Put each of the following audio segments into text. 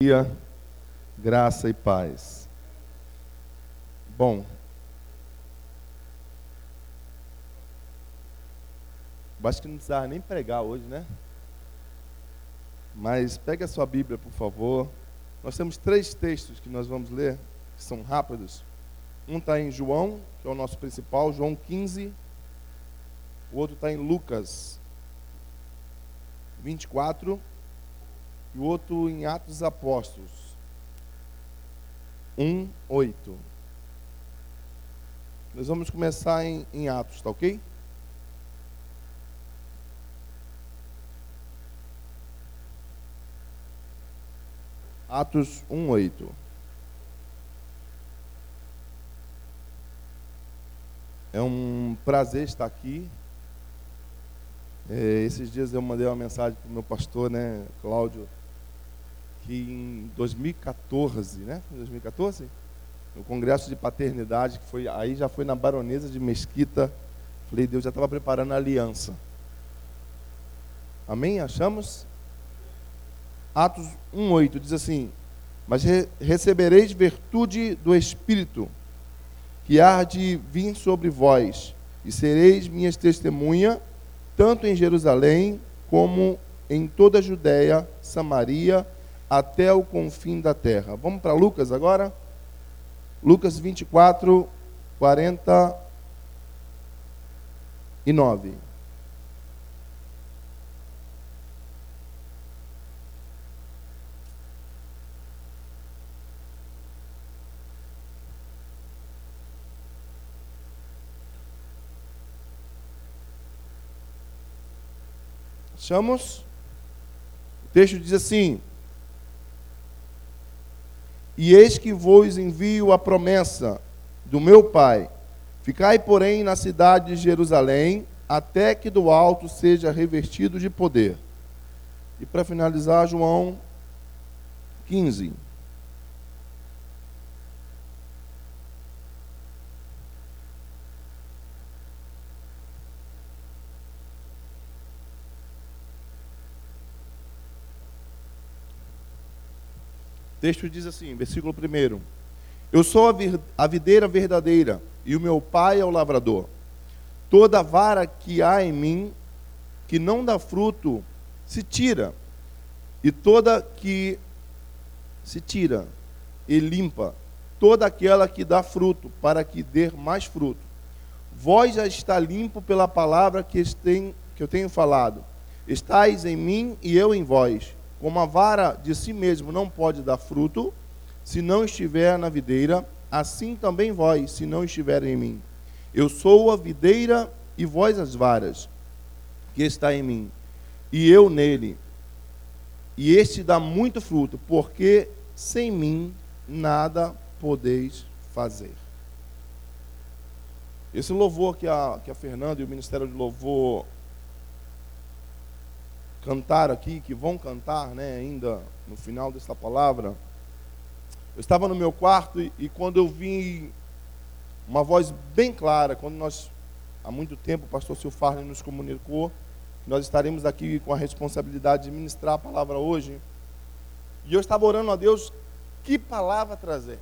dia, graça e paz. Bom, acho que não precisava nem pregar hoje, né? Mas pegue a sua Bíblia, por favor. Nós temos três textos que nós vamos ler, que são rápidos. Um está em João, que é o nosso principal, João 15. O outro está em Lucas 24 e o outro em Atos Apóstolos 1, 8. Nós vamos começar em, em Atos, tá ok? Atos 1, 8. É um prazer estar aqui. É, esses dias eu mandei uma mensagem para o meu pastor, né, Cláudio, em 2014, né? 2014? No congresso de paternidade, que foi aí já foi na Baronesa de Mesquita. Falei, Deus já estava preparando a aliança. Amém? Achamos? Atos 1:8 diz assim: Mas re recebereis virtude do Espírito, que há de vir sobre vós, e sereis minhas testemunhas, tanto em Jerusalém como em toda a Judéia, Samaria até o confim da terra. Vamos para Lucas agora? Lucas 24, 49. Achamos? O texto diz assim: e eis que vos envio a promessa do meu Pai. Ficai, porém, na cidade de Jerusalém, até que do alto seja revestido de poder. E para finalizar, João 15. Texto diz assim, versículo 1: Eu sou a videira verdadeira, e o meu pai é o lavrador. Toda vara que há em mim, que não dá fruto, se tira, e toda que se tira e limpa, toda aquela que dá fruto, para que dê mais fruto. Vós já está limpo pela palavra que, eu tenho falado. Estais em mim e eu em vós como a vara de si mesmo não pode dar fruto, se não estiver na videira, assim também vós, se não estiverem em mim. Eu sou a videira e vós as varas, que está em mim, e eu nele. E este dá muito fruto, porque sem mim nada podeis fazer. Esse louvor que a, que a Fernanda e o Ministério de Louvor cantar aqui, que vão cantar né, ainda no final dessa palavra. Eu estava no meu quarto e, e quando eu vi uma voz bem clara, quando nós, há muito tempo, o pastor Silfarne nos comunicou, nós estaremos aqui com a responsabilidade de ministrar a palavra hoje. E eu estava orando a Deus, que palavra trazer?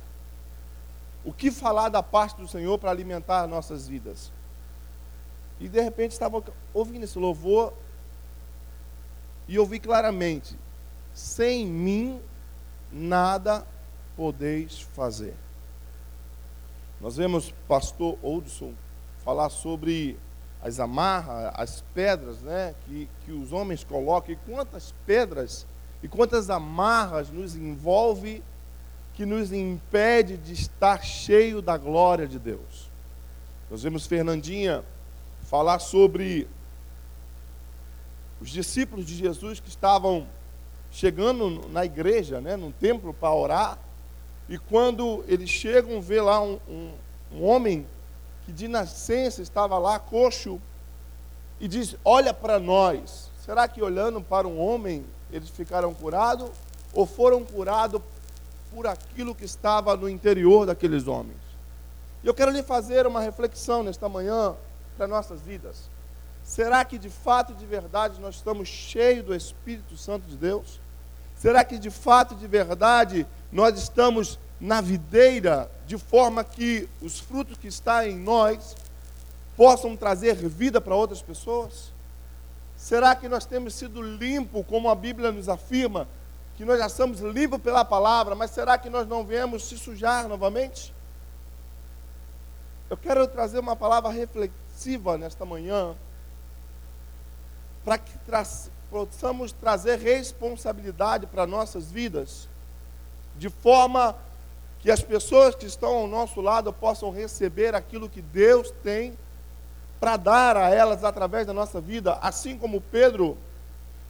O que falar da parte do Senhor para alimentar nossas vidas? E de repente estava ouvindo esse louvor e ouvi claramente: sem mim nada podeis fazer. Nós vemos pastor Oldson falar sobre as amarras, as pedras né, que, que os homens colocam, e quantas pedras e quantas amarras nos envolve que nos impede de estar cheio da glória de Deus. Nós vemos Fernandinha falar sobre os discípulos de Jesus que estavam chegando na igreja, né, no templo para orar, e quando eles chegam, vê lá um, um, um homem que de nascença estava lá, coxo, e diz: Olha para nós. Será que olhando para um homem eles ficaram curados? Ou foram curados por aquilo que estava no interior daqueles homens? E eu quero lhe fazer uma reflexão nesta manhã para nossas vidas. Será que de fato, de verdade, nós estamos cheios do Espírito Santo de Deus? Será que de fato, de verdade, nós estamos na videira de forma que os frutos que estão em nós possam trazer vida para outras pessoas? Será que nós temos sido limpos, como a Bíblia nos afirma, que nós já somos limpos pela palavra, mas será que nós não viemos se sujar novamente? Eu quero trazer uma palavra reflexiva nesta manhã, para que tra possamos trazer responsabilidade para nossas vidas, de forma que as pessoas que estão ao nosso lado possam receber aquilo que Deus tem para dar a elas através da nossa vida, assim como Pedro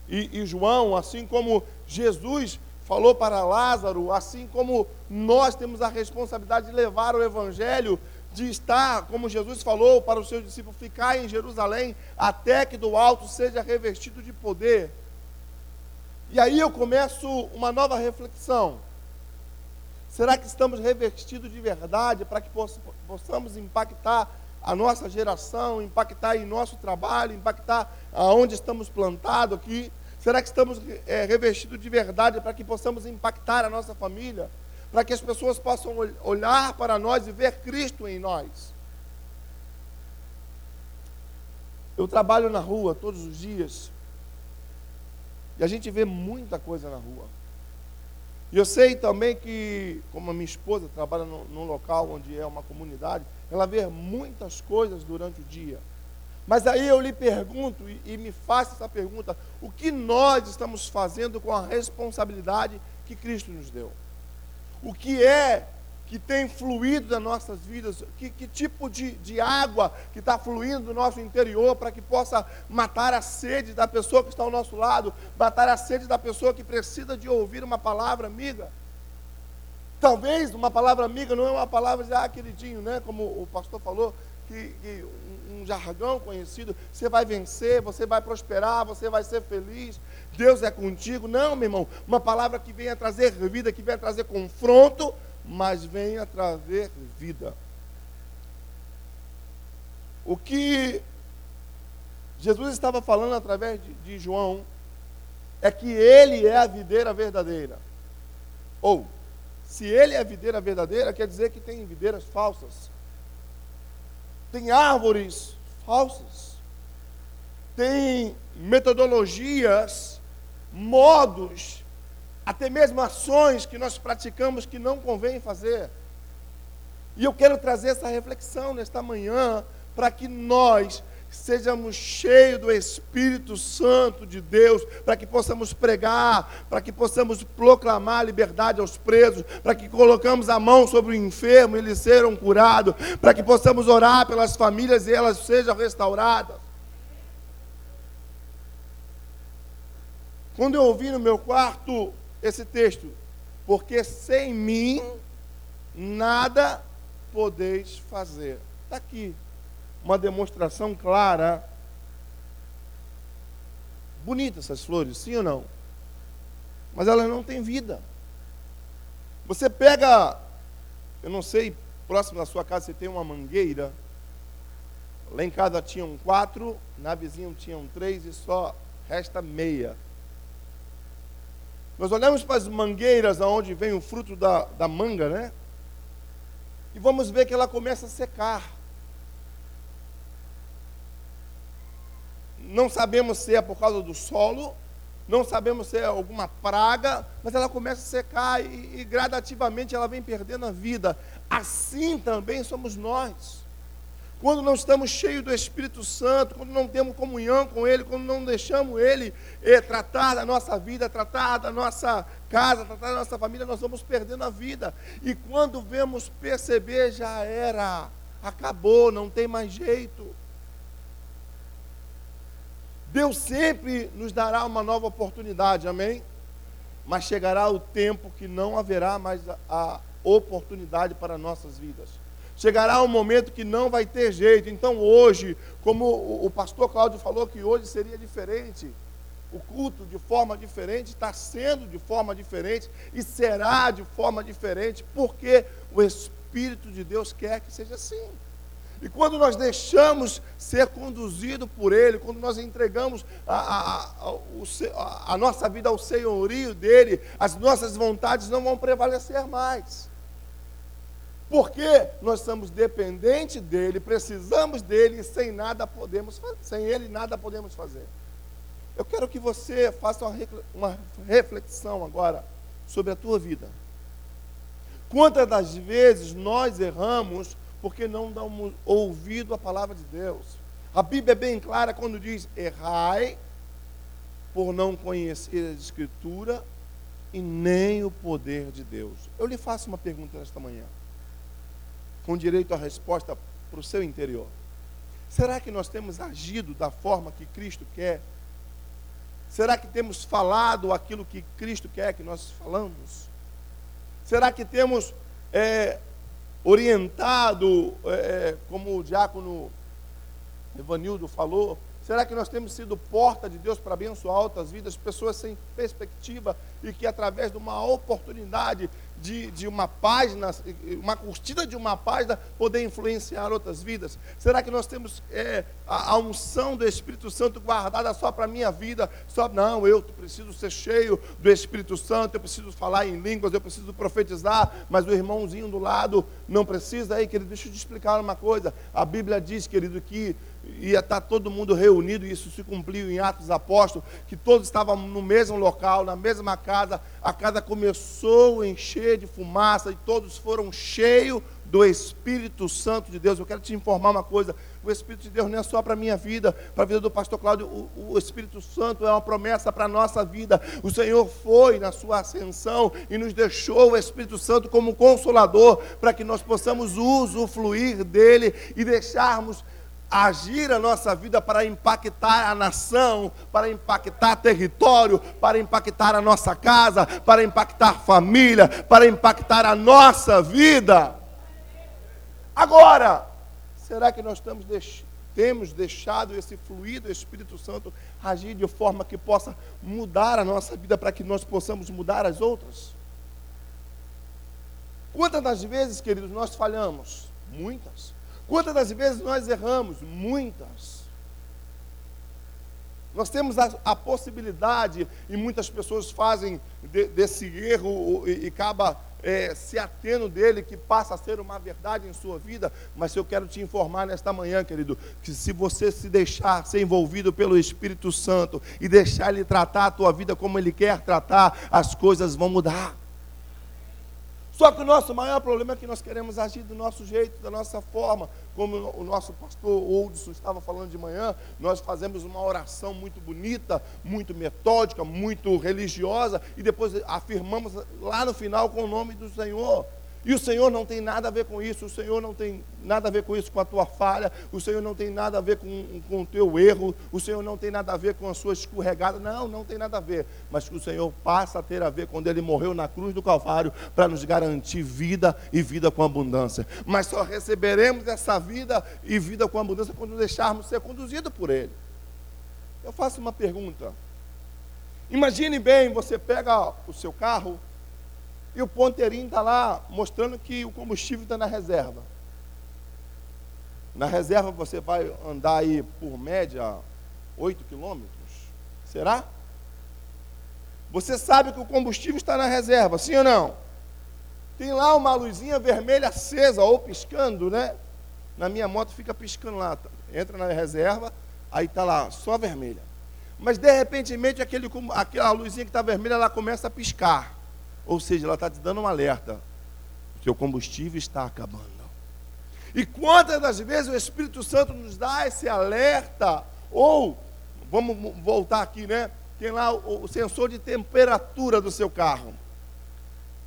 e, e João, assim como Jesus falou para Lázaro, assim como nós temos a responsabilidade de levar o Evangelho, de estar, como Jesus falou para os seus discípulos, ficar em Jerusalém até que do alto seja revestido de poder. E aí eu começo uma nova reflexão. Será que estamos revestidos de verdade para que possamos impactar a nossa geração, impactar em nosso trabalho, impactar aonde estamos plantados aqui? Será que estamos é, revestidos de verdade para que possamos impactar a nossa família? Para que as pessoas possam olhar para nós e ver Cristo em nós? Eu trabalho na rua todos os dias e a gente vê muita coisa na rua. E eu sei também que, como a minha esposa trabalha num local onde é uma comunidade, ela vê muitas coisas durante o dia. Mas aí eu lhe pergunto e, e me faço essa pergunta: o que nós estamos fazendo com a responsabilidade que Cristo nos deu? O que é que tem fluído das nossas vidas? Que, que tipo de, de água que está fluindo do nosso interior para que possa matar a sede da pessoa que está ao nosso lado, matar a sede da pessoa que precisa de ouvir uma palavra amiga? Talvez uma palavra amiga não é uma palavra de, ah, queridinho, né? Como o pastor falou, que, que um jargão conhecido, você vai vencer, você vai prosperar, você vai ser feliz, Deus é contigo. Não, meu irmão, uma palavra que venha trazer vida, que venha trazer confronto, mas venha trazer vida. O que Jesus estava falando através de, de João é que ele é a videira verdadeira. Ou, se ele é a videira verdadeira, quer dizer que tem videiras falsas tem árvores falsas, tem metodologias, modos, até mesmo ações que nós praticamos que não convém fazer. E eu quero trazer essa reflexão nesta manhã para que nós sejamos cheios do Espírito Santo de Deus, para que possamos pregar, para que possamos proclamar liberdade aos presos, para que colocamos a mão sobre o enfermo e eles serão curados, para que possamos orar pelas famílias e elas sejam restauradas. Quando eu ouvi no meu quarto esse texto, porque sem mim nada podeis fazer. Está aqui uma demonstração clara. Bonitas essas flores, sim ou não? Mas elas não têm vida. Você pega, eu não sei, próximo da sua casa você tem uma mangueira. Lá em casa tinham quatro, na vizinha tinham três e só resta meia. Nós olhamos para as mangueiras aonde vem o fruto da, da manga, né? E vamos ver que ela começa a secar. Não sabemos se é por causa do solo, não sabemos se é alguma praga, mas ela começa a secar e, e gradativamente ela vem perdendo a vida. Assim também somos nós. Quando não estamos cheios do Espírito Santo, quando não temos comunhão com Ele, quando não deixamos Ele eh, tratar da nossa vida, tratar da nossa casa, tratar da nossa família, nós vamos perdendo a vida. E quando vemos perceber, já era, acabou, não tem mais jeito. Deus sempre nos dará uma nova oportunidade, amém? Mas chegará o tempo que não haverá mais a, a oportunidade para nossas vidas. Chegará um momento que não vai ter jeito. Então, hoje, como o, o pastor Cláudio falou que hoje seria diferente, o culto de forma diferente, está sendo de forma diferente e será de forma diferente, porque o Espírito de Deus quer que seja assim. E quando nós deixamos ser conduzido por Ele, quando nós entregamos a, a, a, a, nossa vida ao senhorio dele, as nossas vontades não vão prevalecer mais. Porque nós somos dependentes dele, precisamos dele e sem nada podemos sem ele nada podemos fazer. Eu quero que você faça uma reflexão agora sobre a tua vida. Quantas das vezes nós erramos porque não damos ouvido à palavra de Deus? A Bíblia é bem clara quando diz: errai por não conhecer a Escritura e nem o poder de Deus. Eu lhe faço uma pergunta nesta manhã, com direito à resposta para o seu interior. Será que nós temos agido da forma que Cristo quer Será que temos falado aquilo que Cristo quer que nós falamos? Será que temos é, orientado, é, como o diácono Evanildo falou, Será que nós temos sido porta de Deus para abençoar outras vidas, pessoas sem perspectiva e que através de uma oportunidade de, de uma página, uma curtida de uma página, poder influenciar outras vidas? Será que nós temos é, a, a, unção do Espírito Santo guardada só para a minha vida? Só, não, eu preciso ser cheio do Espírito Santo, eu preciso falar em línguas, eu preciso profetizar, mas o irmãozinho do lado não precisa. Aí, querido, deixa eu te explicar uma coisa. A Bíblia diz, querido, que ia estar todo mundo reunido, e isso se cumpriu em Atos Apóstolos, que todos estavam no mesmo local, na mesma casa, a casa começou a encher de fumaça, e todos foram cheios do Espírito Santo de Deus. Eu quero te informar uma coisa: o Espírito de Deus não é só para a minha vida, para a vida do pastor Cláudio, o, o Espírito Santo é uma promessa para a nossa vida. O Senhor foi na sua ascensão e nos deixou o Espírito Santo como consolador, para que nós possamos usufruir dele e deixarmos agir a nossa vida para impactar a nação, para impactar território, para impactar a nossa casa, para impactar família, para impactar a nossa vida. Agora, será que nós estamos deix temos deixado esse fluido Espírito Santo agir de forma que possa mudar a nossa vida para que nós possamos mudar as outras? Quantas das vezes, queridos, nós falhamos? Muitas. Quantas das vezes nós erramos? Muitas. Nós temos a, a possibilidade, e muitas pessoas fazem de, desse erro e, e acaba é, se atendo dele, que passa a ser uma verdade em sua vida. Mas eu quero te informar nesta manhã, querido, que se você se deixar ser envolvido pelo Espírito Santo e deixar ele tratar a tua vida como ele quer tratar, as coisas vão mudar. Só que o nosso maior problema é que nós queremos agir do nosso jeito, da nossa forma. Como o nosso pastor Oldson estava falando de manhã, nós fazemos uma oração muito bonita, muito metódica, muito religiosa, e depois afirmamos lá no final com o nome do Senhor. E o Senhor não tem nada a ver com isso, o Senhor não tem nada a ver com isso, com a tua falha, o Senhor não tem nada a ver com, com o teu erro, o Senhor não tem nada a ver com a sua escorregada, não, não tem nada a ver, mas que o Senhor passa a ter a ver quando Ele morreu na cruz do Calvário para nos garantir vida e vida com abundância. Mas só receberemos essa vida e vida com abundância quando deixarmos ser conduzido por Ele. Eu faço uma pergunta. Imagine bem, você pega o seu carro, e o ponteirinho está lá mostrando que o combustível está na reserva. Na reserva você vai andar aí por média 8 quilômetros. Será? Você sabe que o combustível está na reserva, sim ou não? Tem lá uma luzinha vermelha acesa ou piscando, né? Na minha moto fica piscando lá. Entra na reserva, aí está lá, só vermelha. Mas de repente, aquele, aquela luzinha que está vermelha, ela começa a piscar. Ou seja, ela está te dando um alerta. O combustível está acabando. E quantas das vezes o Espírito Santo nos dá esse alerta? Ou, vamos voltar aqui, né? Tem lá o, o sensor de temperatura do seu carro.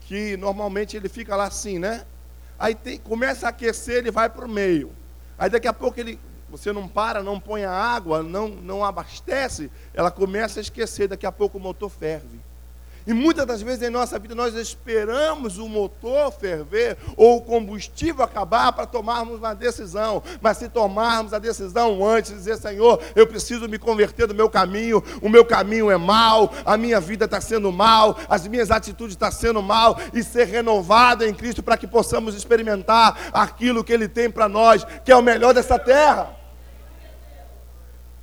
Que normalmente ele fica lá assim, né? Aí tem, começa a aquecer, ele vai para o meio. Aí daqui a pouco ele, você não para, não põe a água, não, não abastece, ela começa a esquecer, daqui a pouco o motor ferve. E muitas das vezes em nossa vida nós esperamos o motor ferver ou o combustível acabar para tomarmos uma decisão. Mas se tomarmos a decisão antes, dizer, Senhor, eu preciso me converter do meu caminho, o meu caminho é mal, a minha vida está sendo mal, as minhas atitudes estão sendo mal, e ser renovado em Cristo para que possamos experimentar aquilo que Ele tem para nós, que é o melhor dessa terra.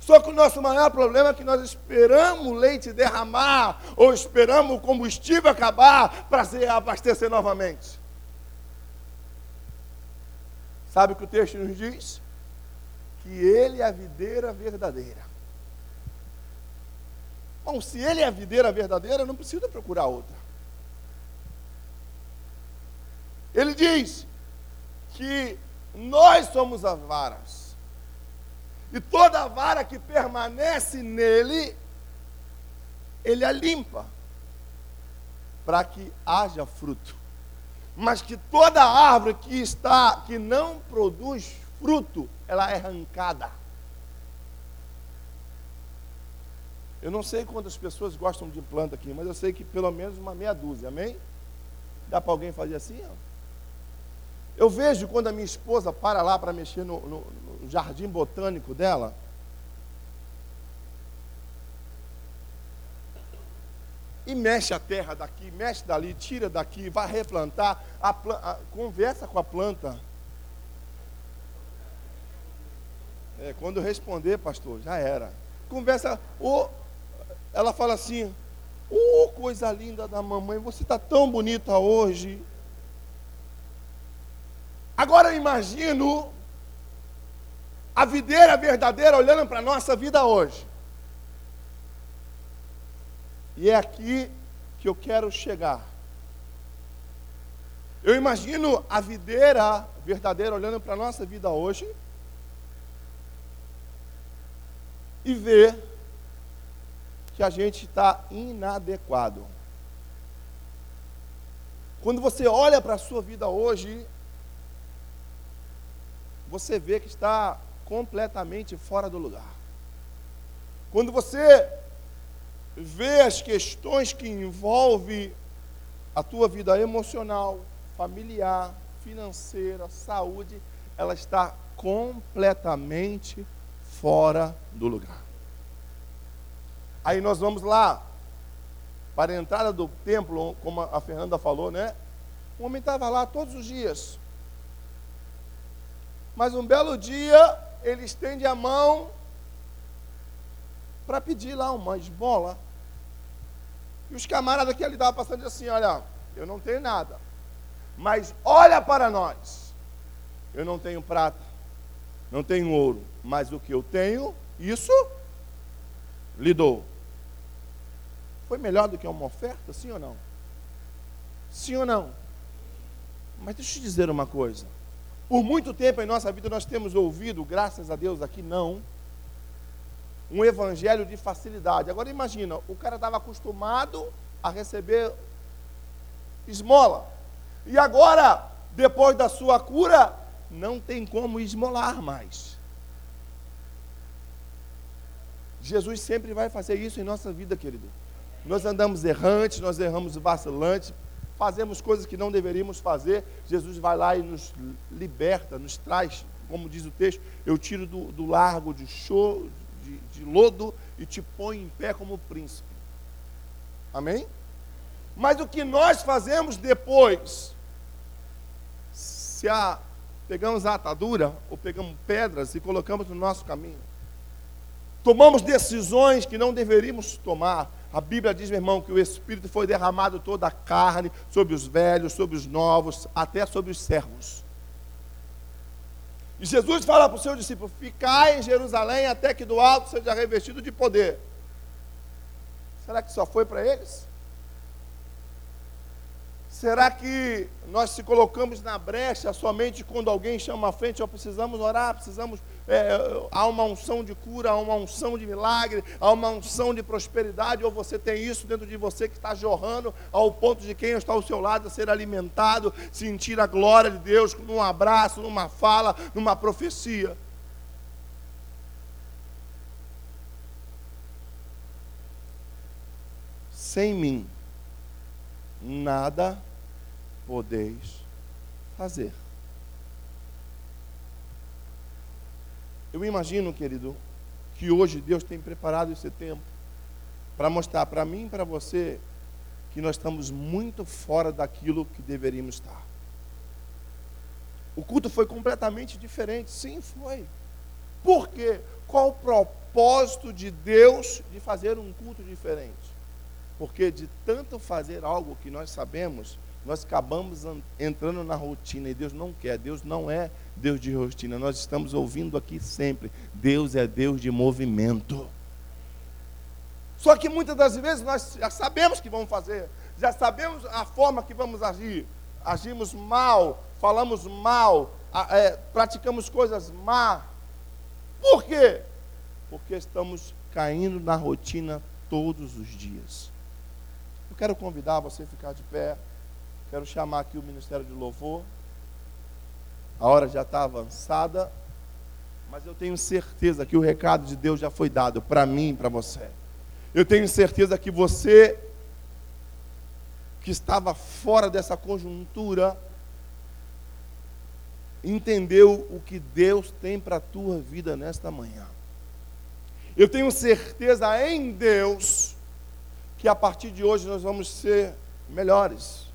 Só que o nosso maior problema é que nós esperamos o leite derramar, ou esperamos o combustível acabar para se abastecer novamente. Sabe o que o texto nos diz? Que ele é a videira verdadeira. Bom, se ele é a videira verdadeira, não precisa procurar outra. Ele diz que nós somos as varas. E toda vara que permanece nele, ele a limpa, para que haja fruto. Mas que toda árvore que está, que não produz fruto, ela é arrancada. Eu não sei quantas pessoas gostam de planta aqui, mas eu sei que pelo menos uma meia dúzia, amém? Dá para alguém fazer assim? Ó? Eu vejo quando a minha esposa para lá para mexer no, no, jardim botânico dela. E mexe a terra daqui, mexe dali, tira daqui, vai replantar, a, a, conversa com a planta. É, quando responder, pastor, já era. Conversa, ela fala assim, oh, coisa linda da mamãe, você está tão bonita hoje. Agora eu imagino a videira verdadeira olhando para a nossa vida hoje. E é aqui que eu quero chegar. Eu imagino a videira verdadeira olhando para a nossa vida hoje e ver que a gente está inadequado. Quando você olha para a sua vida hoje, você vê que está completamente fora do lugar. Quando você vê as questões que envolvem a tua vida emocional, familiar, financeira, saúde, ela está completamente fora do lugar. Aí nós vamos lá, para a entrada do templo, como a Fernanda falou, né? O homem estava lá todos os dias, mas um belo dia, ele estende a mão para pedir lá uma esmola. E os camaradas que ali estavam passando assim: Olha, eu não tenho nada, mas olha para nós. Eu não tenho prata, não tenho ouro, mas o que eu tenho, isso lhe dou. Foi melhor do que uma oferta, sim ou não? Sim ou não? Mas deixa eu te dizer uma coisa. Por muito tempo em nossa vida nós temos ouvido, graças a Deus aqui não, um evangelho de facilidade. Agora imagina, o cara estava acostumado a receber esmola. E agora, depois da sua cura, não tem como esmolar mais. Jesus sempre vai fazer isso em nossa vida, querido. Nós andamos errantes, nós erramos vacilantes, fazemos coisas que não deveríamos fazer, Jesus vai lá e nos liberta, nos traz, como diz o texto, eu tiro do, do largo de, show, de, de lodo e te ponho em pé como príncipe. Amém? Mas o que nós fazemos depois, se a, pegamos a atadura ou pegamos pedras e colocamos no nosso caminho, tomamos decisões que não deveríamos tomar, a Bíblia diz, meu irmão, que o Espírito foi derramado toda a carne, sobre os velhos, sobre os novos, até sobre os servos. E Jesus fala para o seu discípulo: Ficai em Jerusalém até que do alto seja revestido de poder. Será que só foi para eles? Será que nós se colocamos na brecha somente quando alguém chama à frente, ou precisamos orar, precisamos, é, há uma unção de cura, há uma unção de milagre, há uma unção de prosperidade, ou você tem isso dentro de você que está jorrando ao ponto de quem está ao seu lado ser alimentado, sentir a glória de Deus num abraço, numa fala, numa profecia. Sem mim nada podeis fazer. Eu imagino, querido, que hoje Deus tem preparado esse tempo para mostrar para mim e para você que nós estamos muito fora daquilo que deveríamos estar. O culto foi completamente diferente. Sim, foi. Por quê? Qual o propósito de Deus de fazer um culto diferente? Porque de tanto fazer algo que nós sabemos, nós acabamos entrando na rotina e Deus não quer. Deus não é Deus de rotina. Nós estamos ouvindo aqui sempre. Deus é Deus de movimento. Só que muitas das vezes nós já sabemos que vamos fazer, já sabemos a forma que vamos agir. Agimos mal, falamos mal, é, praticamos coisas má. Por quê? Porque estamos caindo na rotina todos os dias. Eu quero convidar você a ficar de pé. Quero chamar aqui o Ministério de Louvor. A hora já está avançada, mas eu tenho certeza que o recado de Deus já foi dado para mim e para você. Eu tenho certeza que você que estava fora dessa conjuntura entendeu o que Deus tem para a tua vida nesta manhã. Eu tenho certeza em Deus que a partir de hoje nós vamos ser melhores.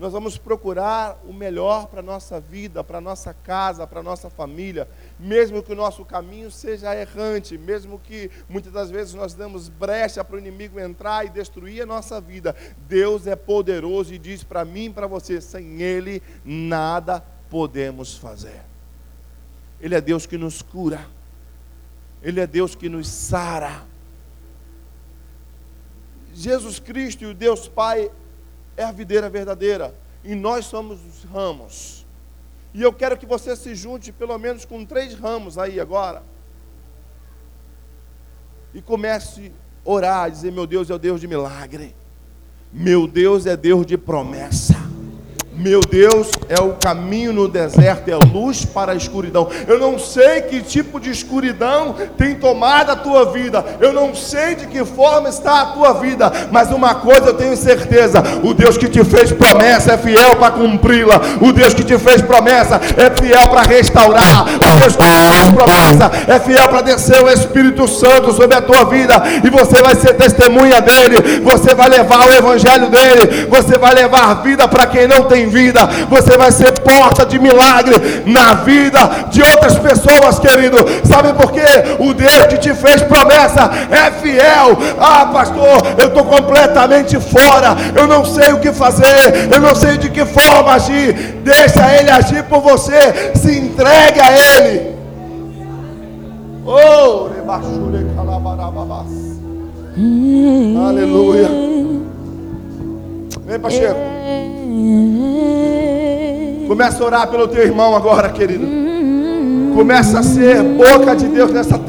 Nós vamos procurar o melhor para a nossa vida, para a nossa casa, para a nossa família, mesmo que o nosso caminho seja errante, mesmo que muitas das vezes nós damos brecha para o inimigo entrar e destruir a nossa vida. Deus é poderoso e diz para mim e para você: sem Ele nada podemos fazer. Ele é Deus que nos cura, Ele é Deus que nos sara. Jesus Cristo e o Deus Pai é a videira verdadeira e nós somos os ramos. E eu quero que você se junte pelo menos com três ramos aí agora. E comece a orar, dizer: Meu Deus é o Deus de milagre. Meu Deus é Deus de promessa. Meu Deus é o caminho no deserto, é luz para a escuridão. Eu não sei que tipo de escuridão tem tomado a tua vida. Eu não sei de que forma está a tua vida. Mas uma coisa eu tenho certeza: o Deus que te fez promessa é fiel para cumpri-la. O Deus que te fez promessa é fiel para restaurar. O Deus que te fez promessa é fiel para descer o Espírito Santo sobre a tua vida. E você vai ser testemunha dele. Você vai levar o evangelho dele. Você vai levar vida para quem não tem vida, você vai ser porta de milagre na vida de outras pessoas, querido. Sabe por quê? O Deus que te fez promessa é fiel. Ah, pastor, eu estou completamente fora, eu não sei o que fazer, eu não sei de que forma agir. Deixa Ele agir por você, se entregue a Ele. Oh, Aleluia. Vem, Pacheco. Começa a orar pelo teu irmão agora, querido. Começa a ser boca de Deus nessa terra.